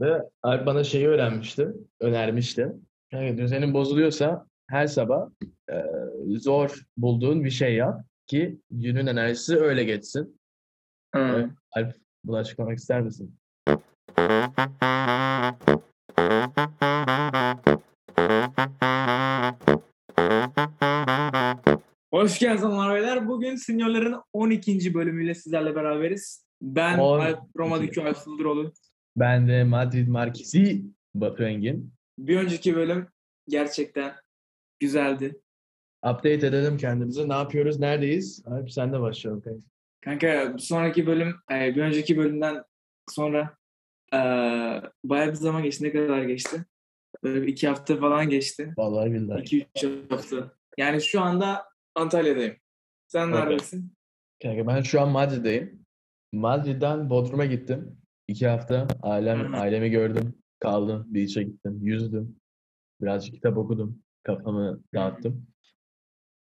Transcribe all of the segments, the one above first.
Ve Alp bana şeyi öğrenmişti, önermişti. Yani düzenin bozuluyorsa her sabah e, zor bulduğun bir şey yap ki günün enerjisi öyle geçsin. Hı. Alp bunu açıklamak ister misin? Hoş geldiniz hanımlar beyler. Bugün Seniorların 12. bölümüyle sizlerle beraberiz. Ben Alp Roma. Dükü Alp Sıldıroğlu. Ben de Madrid Markisi Batu Engin. Bir önceki bölüm gerçekten güzeldi. Update edelim kendimizi. Ne yapıyoruz? Neredeyiz? Alp sen de başlayalım. kanka. Kanka sonraki bölüm, e, bir önceki bölümden sonra e, bayağı bir zaman geçti. Ne kadar geçti? Böyle bir iki hafta falan geçti. Vallahi billahi. İki üç hafta. Yani şu anda Antalya'dayım. Sen neredesin? Kanka ben şu an Madrid'deyim. Madrid'den Bodrum'a gittim. İki hafta ailem, ailemi gördüm. Kaldım. Beach'e gittim. Yüzdüm. Birazcık kitap okudum. Kafamı dağıttım.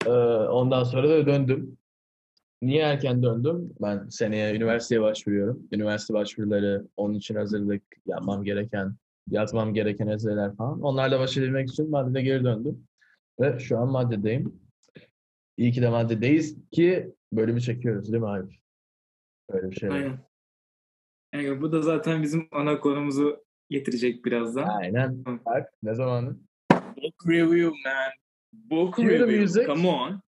Ee, ondan sonra da döndüm. Niye erken döndüm? Ben seneye üniversiteye başvuruyorum. Üniversite başvuruları, onun için hazırlık, yapmam gereken, yazmam gereken eserler falan. Onlarla baş edebilmek için Madrid'e geri döndüm. Ve şu an Madrid'deyim. İyi ki de Madrid'deyiz ki bölümü çekiyoruz değil mi abi? Öyle bir şey. Aynen. Yani bu da zaten bizim ana konumuzu getirecek birazdan. Aynen. Bak ne zamanı? Book review man. Book the review. music. Come on.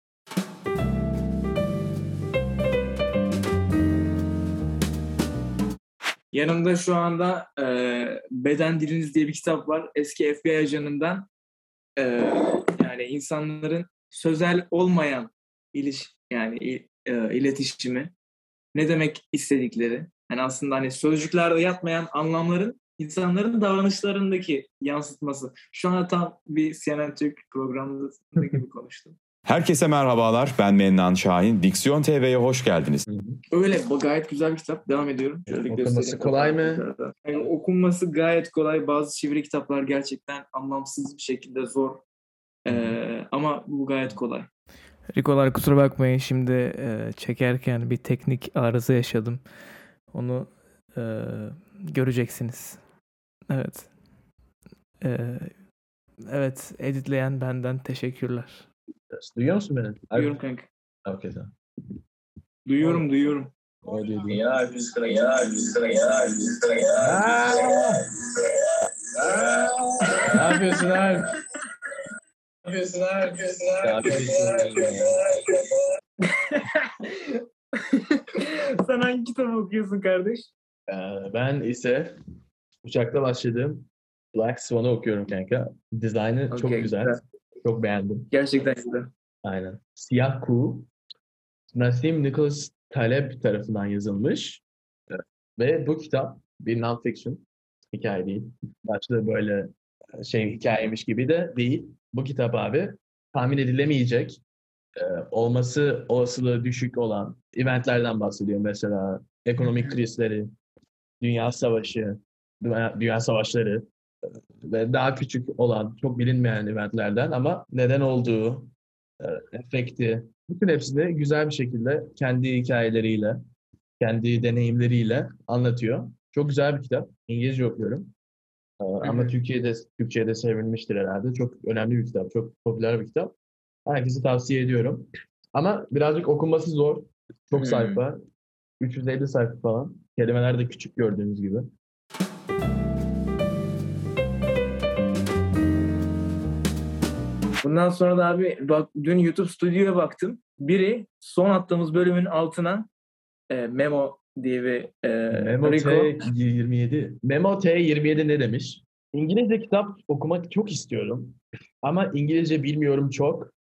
Yanımda şu anda e, Beden Diliniz diye bir kitap var. Eski FBI ajanından e, yani insanların sözel olmayan iliş yani e, iletişimi ne demek istedikleri yani aslında hani sözcüklerde yatmayan anlamların insanların davranışlarındaki yansıtması. Şu anda tam bir CNN Türk programında gibi konuştum. Herkese merhabalar. Ben Mennan Şahin. Diksiyon TV'ye hoş geldiniz. Öyle bu gayet güzel bir kitap. Devam ediyorum. Şöyle Okunması kolay mı? Yani okunması gayet kolay. Bazı çeviri kitaplar gerçekten anlamsız bir şekilde zor. Ee, ama bu gayet kolay. Rikolar kusura bakmayın şimdi e, çekerken bir teknik arıza yaşadım. Onu e, göreceksiniz. Evet. E, evet editleyen benden teşekkürler. Duyuyor musun beni? Duyuyorum kanka. Okey tamam. Duyuyorum, duyuyorum. Ya lira ya lira ya yüz lira ya. Ne yapıyorsun Alp? Ne yapıyorsun abi? Ne yapıyorsun yapıyorsun? Sen hangi kitap okuyorsun kardeş? Ee, ben ise uçakta başladığım Black Swan'ı okuyorum kanka. Dizaynı çok Okey, güzel. güzel. Çok beğendim. Gerçekten güzel. Aynen. Siyah Kuğu. Nassim Nicholas Taleb tarafından yazılmış. Evet. Ve bu kitap bir non-fiction hikaye değil. Başta böyle şey hikayeymiş gibi de değil. Bu kitap abi tahmin edilemeyecek e, olması olasılığı düşük olan eventlerden bahsediyor. Mesela ekonomik krizleri, dünya savaşı, dünya, savaşları e, ve daha küçük olan çok bilinmeyen eventlerden ama neden olduğu, e, efekti, bütün hepsini güzel bir şekilde kendi hikayeleriyle, kendi deneyimleriyle anlatıyor. Çok güzel bir kitap. İngilizce okuyorum. Ama. Türkiye'de Türkçe'de sevilmiştir herhalde. Çok önemli bir kitap, çok popüler bir kitap. Herkese tavsiye ediyorum. Ama birazcık okunması zor. Çok Hı. sayfa. 350 sayfa falan. Kelimeler de küçük gördüğünüz gibi. Bundan sonra da abi bak dün YouTube Studio'ya baktım. Biri son attığımız bölümün altına e, Memo diye bir e, Memo Rico. T27. Memo T27 ne demiş? İngilizce kitap okumak çok istiyorum. Ama İngilizce bilmiyorum çok.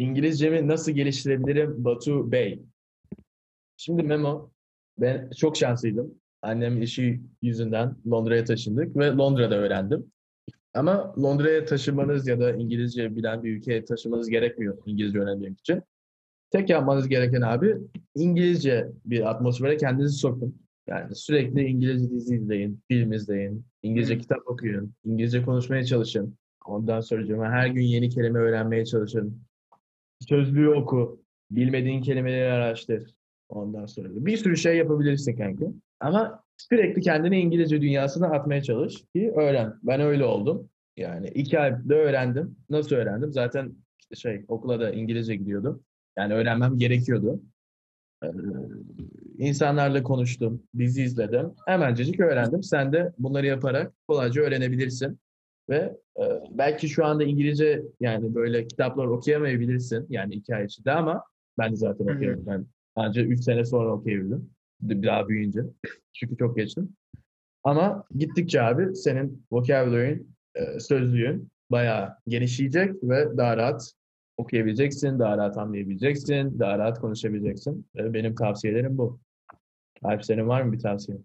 İngilizcemi nasıl geliştirebilirim Batu Bey? Şimdi Memo, ben çok şanslıydım. Annem işi yüzünden Londra'ya taşındık ve Londra'da öğrendim. Ama Londra'ya taşımanız ya da İngilizce bilen bir ülkeye taşımanız gerekmiyor İngilizce öğrenmek için. Tek yapmanız gereken abi İngilizce bir atmosfere kendinizi sokun. Yani sürekli İngilizce dizi izleyin, film izleyin, İngilizce Hı. kitap okuyun, İngilizce konuşmaya çalışın. Ondan sonra her gün yeni kelime öğrenmeye çalışın. Sözlüğü oku, bilmediğin kelimeleri araştır. Ondan sonra bir sürü şey yapabilirsin kanka. Ama sürekli kendini İngilizce dünyasına atmaya çalış ki öğren. Ben öyle oldum. Yani iki ayda öğrendim. Nasıl öğrendim? Zaten şey okula da İngilizce gidiyordum. Yani öğrenmem gerekiyordu. Ee, insanlarla konuştum, dizi izledim. Hemencecik öğrendim. Sen de bunları yaparak kolayca öğrenebilirsin. Ve e, belki şu anda İngilizce yani böyle kitaplar okuyamayabilirsin. Yani iki ay içinde ama ben de zaten okuyamadım. Ben ancak üç sene sonra okuyabildim. Daha büyüyünce. Çünkü çok geçtim. Ama gittikçe abi senin vocabulary'in, e, sözlüğün bayağı genişleyecek ve daha rahat okuyabileceksin, daha rahat anlayabileceksin, daha rahat konuşabileceksin. Ve benim tavsiyelerim bu. Alp senin var mı bir tavsiyen?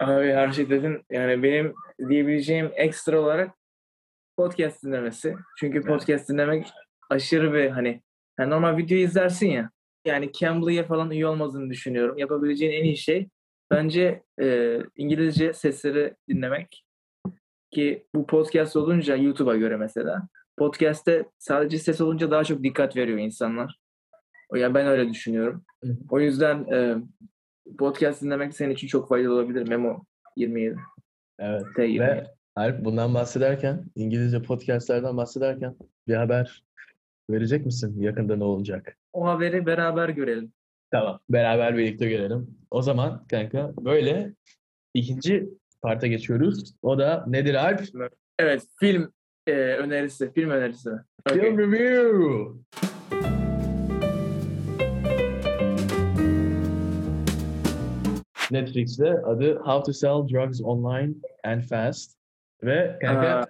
Abi her şey dedin. Yani benim diyebileceğim ekstra olarak podcast dinlemesi. Çünkü podcast dinlemek aşırı bir hani yani normal video izlersin ya. Yani Cambly'e falan iyi olmadığını düşünüyorum. Yapabileceğin en iyi şey bence e, İngilizce sesleri dinlemek. Ki bu podcast olunca YouTube'a göre mesela. Podcast'te sadece ses olunca daha çok dikkat veriyor insanlar. O Yani ben öyle düşünüyorum. O yüzden e, podcast dinlemek senin için çok faydalı olabilir. Memo 27. Evet. T27. Ve Alp bundan bahsederken, İngilizce podcastlerden bahsederken bir haber verecek misin? Yakında ne olacak? O haberi beraber görelim. Tamam. Beraber birlikte görelim. O zaman kanka böyle ikinci parta geçiyoruz. O da nedir Alp? Evet film e, önerisi. Film önerisi. Okay. Film review. Netflix'te adı How to Sell Drugs Online and Fast. Ve kanka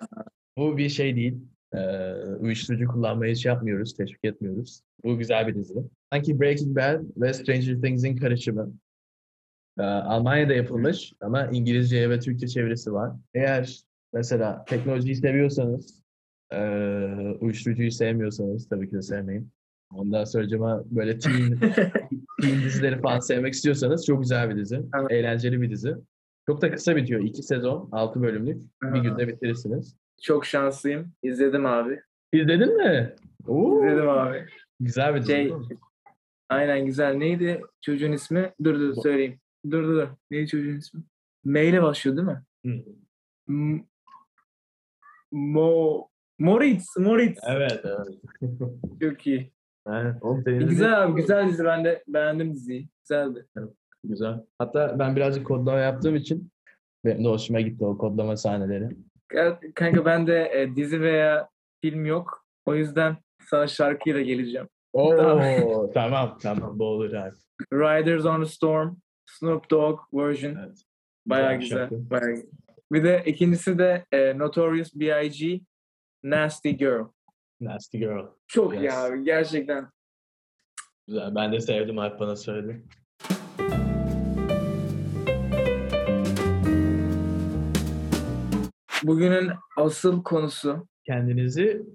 bu bir şey değil. Ee, uyuşturucu kullanmayı hiç yapmıyoruz, teşvik etmiyoruz. Bu güzel bir dizi. Sanki Breaking Bad ve Stranger Things'in karışımı. Ee, Almanya'da yapılmış ama İngilizce ve Türkçe çevirisi var. Eğer mesela teknolojiyi seviyorsanız, ee, uyuşturucuyu sevmiyorsanız tabii ki de sevmeyin. Ondan sonra böyle teen, teen dizileri falan sevmek istiyorsanız çok güzel bir dizi. Evet. Eğlenceli bir dizi. Çok da kısa bitiyor. İki sezon, altı bölümlük. Bir günde bitirirsiniz. Çok şanslıyım. İzledim abi. İzledin mi? Oo, İzledim abi. Güzel bir. Şey, aynen güzel. Neydi çocuğun ismi? Dur dur söyleyeyim. Dur dur dur. Neydi çocuğun ismi? M ile başlıyor değil mi? Hı. Mo Moritz, Moritz. Evet, evet. Çok iyi. evet oğlum Güzel abi, güzel dizi. Ben de beğendim diziyi. Güzeldi. Güzel. Hatta ben birazcık kodlama yaptığım için benim de hoşuma gitti o kodlama sahneleri. Ka- Kanka ben de e, dizi veya film yok. O yüzden sana şarkıyla geleceğim. Oo, Tamam. tamam, tamam. Bu olur abi. Riders on the Storm, Snoop Dogg version. Evet. Bayağı Güzel şarkı. Bayağı. Bir de ikincisi de e, Notorious B.I.G. Nasty Girl. Nasty Girl. Çok Yes. abi gerçekten. Güzel. Ben de sevdim Alp bana söyledi. Bugünün asıl konusu Kendinizi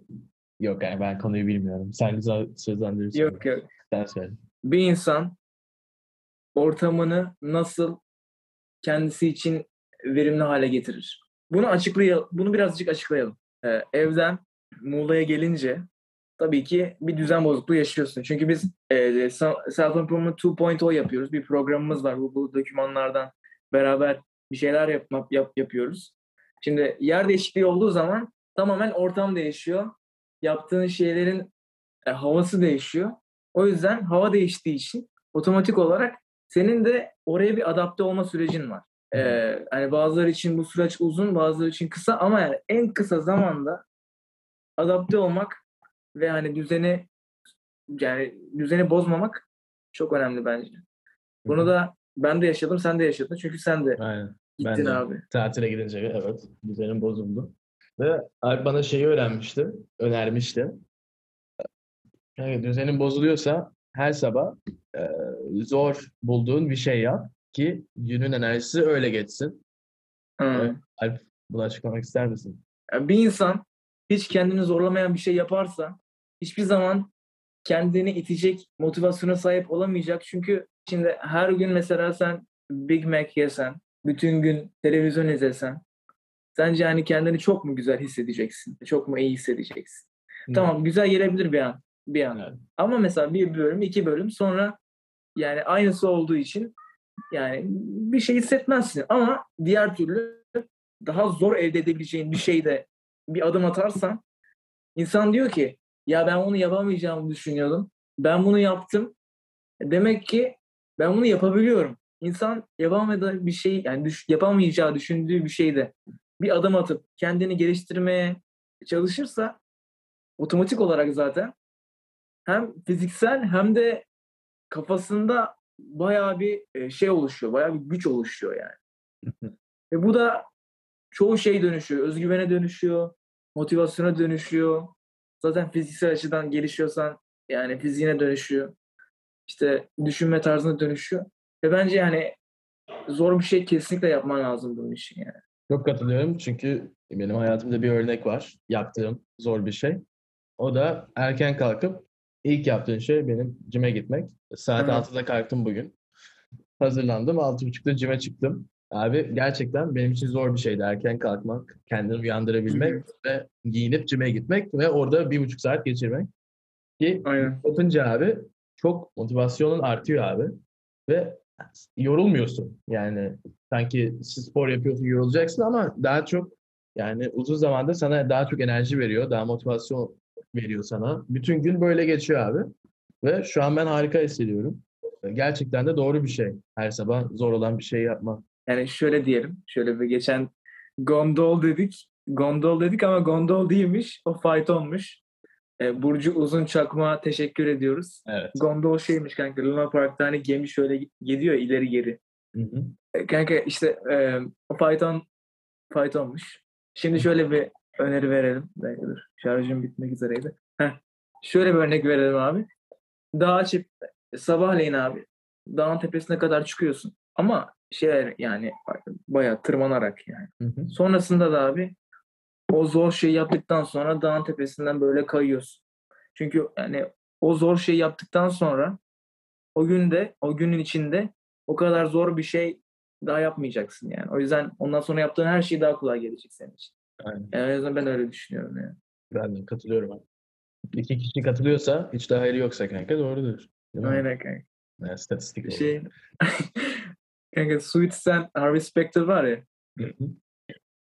Yok yani ben konuyu bilmiyorum. Sen güzel sözlendirirsin. yok yok. Sen söyle. Bir insan ortamını nasıl kendisi için verimli hale getirir? Bunu açıklayalım. Bunu birazcık açıklayalım. Ee, evden Muğla'ya gelince tabii ki bir düzen bozukluğu yaşıyorsun. Çünkü biz e, Self Improvement 2.0 yapıyoruz. Bir programımız var. Bu, bu dokümanlardan beraber bir şeyler yapmak yap, yapıyoruz. Şimdi yer değişikliği olduğu zaman tamamen ortam değişiyor. Yaptığın şeylerin e, havası değişiyor. O yüzden hava değiştiği için otomatik olarak senin de oraya bir adapte olma sürecin var. Ee, hani bazıları için bu süreç uzun, bazıları için kısa ama yani en kısa zamanda adapte olmak ve hani düzeni yani düzeni bozmamak çok önemli bence. Bunu da ben de yaşadım, sen de yaşadın. Çünkü sen de Aynen. Gittin de. abi. Tatile gidince evet düzenim bozuldu. Ve Alp bana şeyi öğrenmişti, önermişti. Yani düzenin bozuluyorsa her sabah e, zor bulduğun bir şey yap ki günün enerjisi öyle geçsin. Evet. Alp bunu açıklamak ister misin? Yani bir insan hiç kendini zorlamayan bir şey yaparsa hiçbir zaman kendini itecek motivasyona sahip olamayacak. Çünkü şimdi her gün mesela sen Big Mac yesen, bütün gün televizyon izlesen, sence hani kendini çok mu güzel hissedeceksin? Çok mu iyi hissedeceksin? Tamam güzel gelebilir bir an. Bir an. Evet. Ama mesela bir bölüm, iki bölüm sonra yani aynısı olduğu için Yani bir şey hissetmezsin ama diğer türlü daha zor elde edebileceğin bir şeyde bir adım atarsan insan diyor ki ya ben bunu yapamayacağımı düşünüyordum. Ben bunu yaptım. Demek ki ben bunu yapabiliyorum. İnsan yapamadığı bir şey yani düş, yapamayacağı düşündüğü bir şeyde bir adım atıp kendini geliştirmeye çalışırsa otomatik olarak zaten hem fiziksel hem de kafasında bayağı bir e, şey oluşuyor. Bayağı bir güç oluşuyor yani. Ve bu da çoğu şey dönüşüyor. Özgüvene dönüşüyor. Motivasyona dönüşüyor. Zaten fiziksel açıdan gelişiyorsan yani fiziğine dönüşüyor. İşte düşünme tarzına dönüşüyor. Ve bence yani zor bir şey kesinlikle yapman lazım bunun için yani. Çok katılıyorum çünkü benim hayatımda bir örnek var. Yaptığım zor bir şey. O da erken kalkıp ilk yaptığın şey benim cime gitmek. Saat Evet. 6'da kalktım bugün. Hazırlandım. 6.30'da cime çıktım. Abi gerçekten benim için zor bir şeydi. Erken kalkmak, kendini uyandırabilmek ve giyinip cime gitmek ve orada bir buçuk saat geçirmek. Ki Aynen. yapınca abi çok motivasyonun artıyor abi. Ve yorulmuyorsun. Yani sanki spor yapıyorsun yorulacaksın ama daha çok yani uzun zamanda sana daha çok enerji veriyor. Daha motivasyon veriyor sana. Bütün gün böyle geçiyor abi. Ve şu an ben harika hissediyorum. Gerçekten de doğru bir şey. Her sabah zor olan bir şey yapmak. Yani şöyle diyelim. Şöyle bir geçen gondol dedik. Gondol dedik ama gondol değilmiş. O faytonmuş. E, Burcu Uzun Çakma'a teşekkür ediyoruz. Evet. Gondol şeymiş kanka. Luna Park'ta hani gemi şöyle gidiyor ileri geri. Hı hı. E, Kanka işte e, o fayton faytonmuş. Şimdi şöyle bir öneri verelim. Dur. Şarjım bitmek üzereydi. Heh. Şöyle bir örnek verelim abi. Dağa çık sabahleyin abi. Dağın tepesine kadar çıkıyorsun. Ama şey yani bayağı tırmanarak yani. Hı hı. Sonrasında da abi o zor şeyi yaptıktan sonra dağın tepesinden böyle kayıyorsun. Çünkü yani o zor şeyi yaptıktan sonra o günde, o günün içinde o kadar zor bir şey daha yapmayacaksın yani. O yüzden ondan sonra yaptığın her şey daha kolay gelecek senin için. Aynen. Yani o yüzden ben öyle düşünüyorum yani. Ben de katılıyorum abi. İki kişi katılıyorsa hiç daha hayır yoksa kanka doğrudur. Aynen kanka. Yani statistik olarak. Şey, kanka Sweet Sen Harvey Specter var ya Hı hı.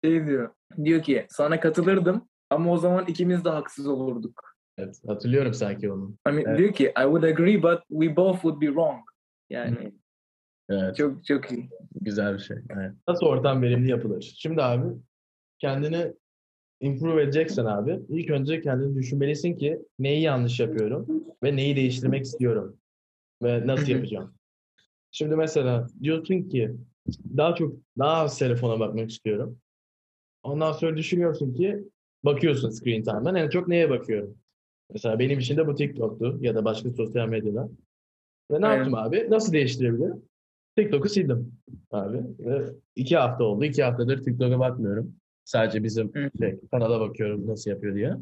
Şey diyor. Diyor ki sana katılırdım ama o zaman ikimiz de haksız olurduk. Evet, hatırlıyorum sanki onu. I mean, Evet. diyor ki I would agree but we both would be wrong. Yani Evet. çok çok iyi. Güzel bir şey. Evet. Nasıl ortam verimli yapılır? Şimdi abi kendini improve edeceksen abi ilk önce kendini düşünmelisin ki neyi yanlış yapıyorum ve neyi değiştirmek istiyorum ve nasıl yapacağım. Şimdi mesela diyorsun ki daha çok daha az telefona bakmak istiyorum. Ondan sonra düşünüyorsun ki bakıyorsun screen time'dan en çok neye bakıyorum? Mesela benim için de bu TikTok'tu ya da başka sosyal medyada. Ve ne Aynen. yaptım abi? Nasıl değiştirebilirim? TikTok'u sildim abi. Ve iki hafta oldu. İki haftadır TikTok'a bakmıyorum. Sadece bizim Hı. şey, kanala bakıyorum nasıl yapıyor diye.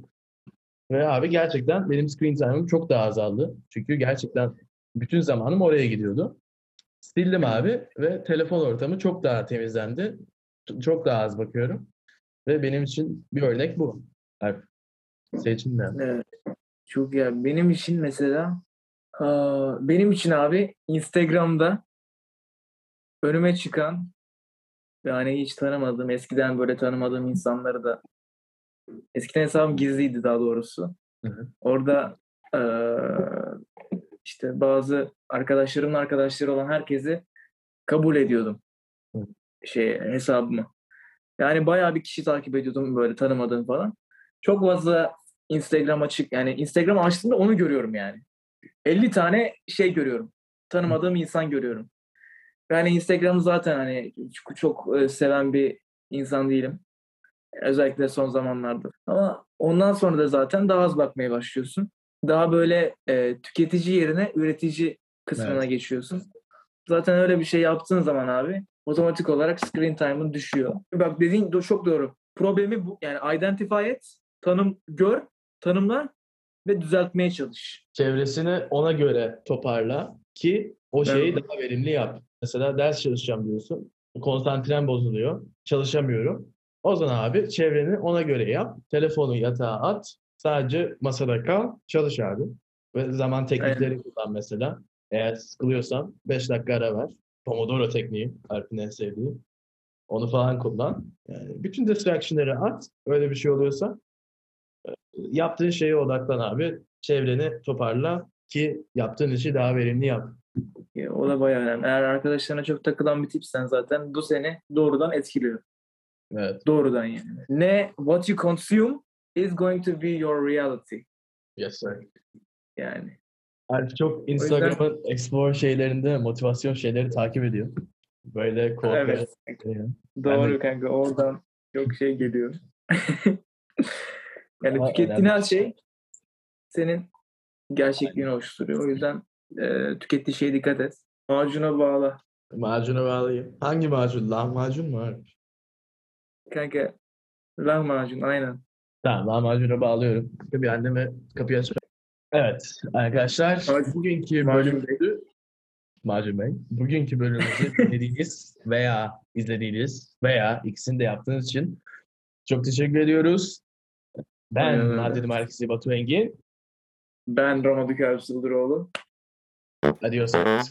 Ve abi gerçekten benim screen time'ım çok daha azaldı. Çünkü gerçekten bütün zamanım oraya gidiyordu. Sildim abi ve telefon ortamı çok daha temizlendi. Çok daha az bakıyorum. Ve benim için bir örnek bu. Alp, Seçim ne? Evet. Çok ya benim için mesela benim için abi Instagram'da önüme çıkan yani hiç tanımadığım eskiden böyle tanımadığım insanları da eskiden hesabım gizliydi daha doğrusu. Hı hı. Orada işte bazı arkadaşlarımın arkadaşları olan herkesi kabul ediyordum. Hı. Şey hesabımı. Yani bayağı bir kişi takip ediyordum böyle tanımadığım falan. Çok fazla Instagram açık yani Instagram açtığımda onu görüyorum yani. 50 tane şey görüyorum. Tanımadığım insan görüyorum. Yani Instagram'ı zaten hani çok, çok e, seven bir insan değilim. Özellikle son zamanlarda. Ama ondan sonra da zaten daha az bakmaya başlıyorsun. Daha böyle e, tüketici yerine üretici kısmına Evet. geçiyorsun. Zaten öyle bir şey yaptığın zaman abi otomatik olarak screen time'ın düşüyor. Bak dediğin çok doğru. Problemi bu. Yani identify et, tanım gör, tanımla ve düzeltmeye çalış. Çevresini ona göre toparla ki o şeyi Evet. daha verimli yap. Mesela ders çalışacağım diyorsun. Konsantrem bozuluyor. Çalışamıyorum. O zaman abi çevreni ona göre yap. Telefonu yatağa at. Sadece masada kal. Çalış abi. Ve zaman teknikleri kullan mesela. Eğer sıkılıyorsan 5 dakika ara ver. Pomodoro tekniği. Alp'in en sevdiği. Onu falan kullan. Yani bütün distraction'ları at. Öyle bir şey oluyorsa. E, Yaptığın şeye odaklan abi. Çevreni toparla ki yaptığın işi daha verimli yap. Ya, o da bayağı önemli. Eğer arkadaşlarına çok takılan bir tipsen zaten bu seni doğrudan etkiliyor. Evet. Doğrudan yani. Ne what you consume is going to be your reality. Yes sir. Yani. Alp çok yüzden- Instagram'ın explore şeylerinde motivasyon şeyleri takip ediyor. Böyle kod Evet. Doğru kanka oradan çok şey geliyor. yani Daha tükettiğin her şey senin gerçekliğini oluşturuyor. O yüzden e, tükettiği şeye dikkat et. Macuna bağla. Macuna bağlayayım. Hangi macun? Lahmacun mu? Alp? Kanka lahmacun aynen. Tamam lahmacuna bağlıyorum. Bir anneme kapıyı aç. Evet arkadaşlar. Bugünkü bölümümüzü Macun Bey. Bugünkü bölümümüzü dinlediğiniz veya izlediğiniz veya ikisini de yaptığınız için çok teşekkür ediyoruz. Ben Aynen. Nadide Batu Engin. Ben Roma Dükar Sıldıroğlu. Adios. Adios.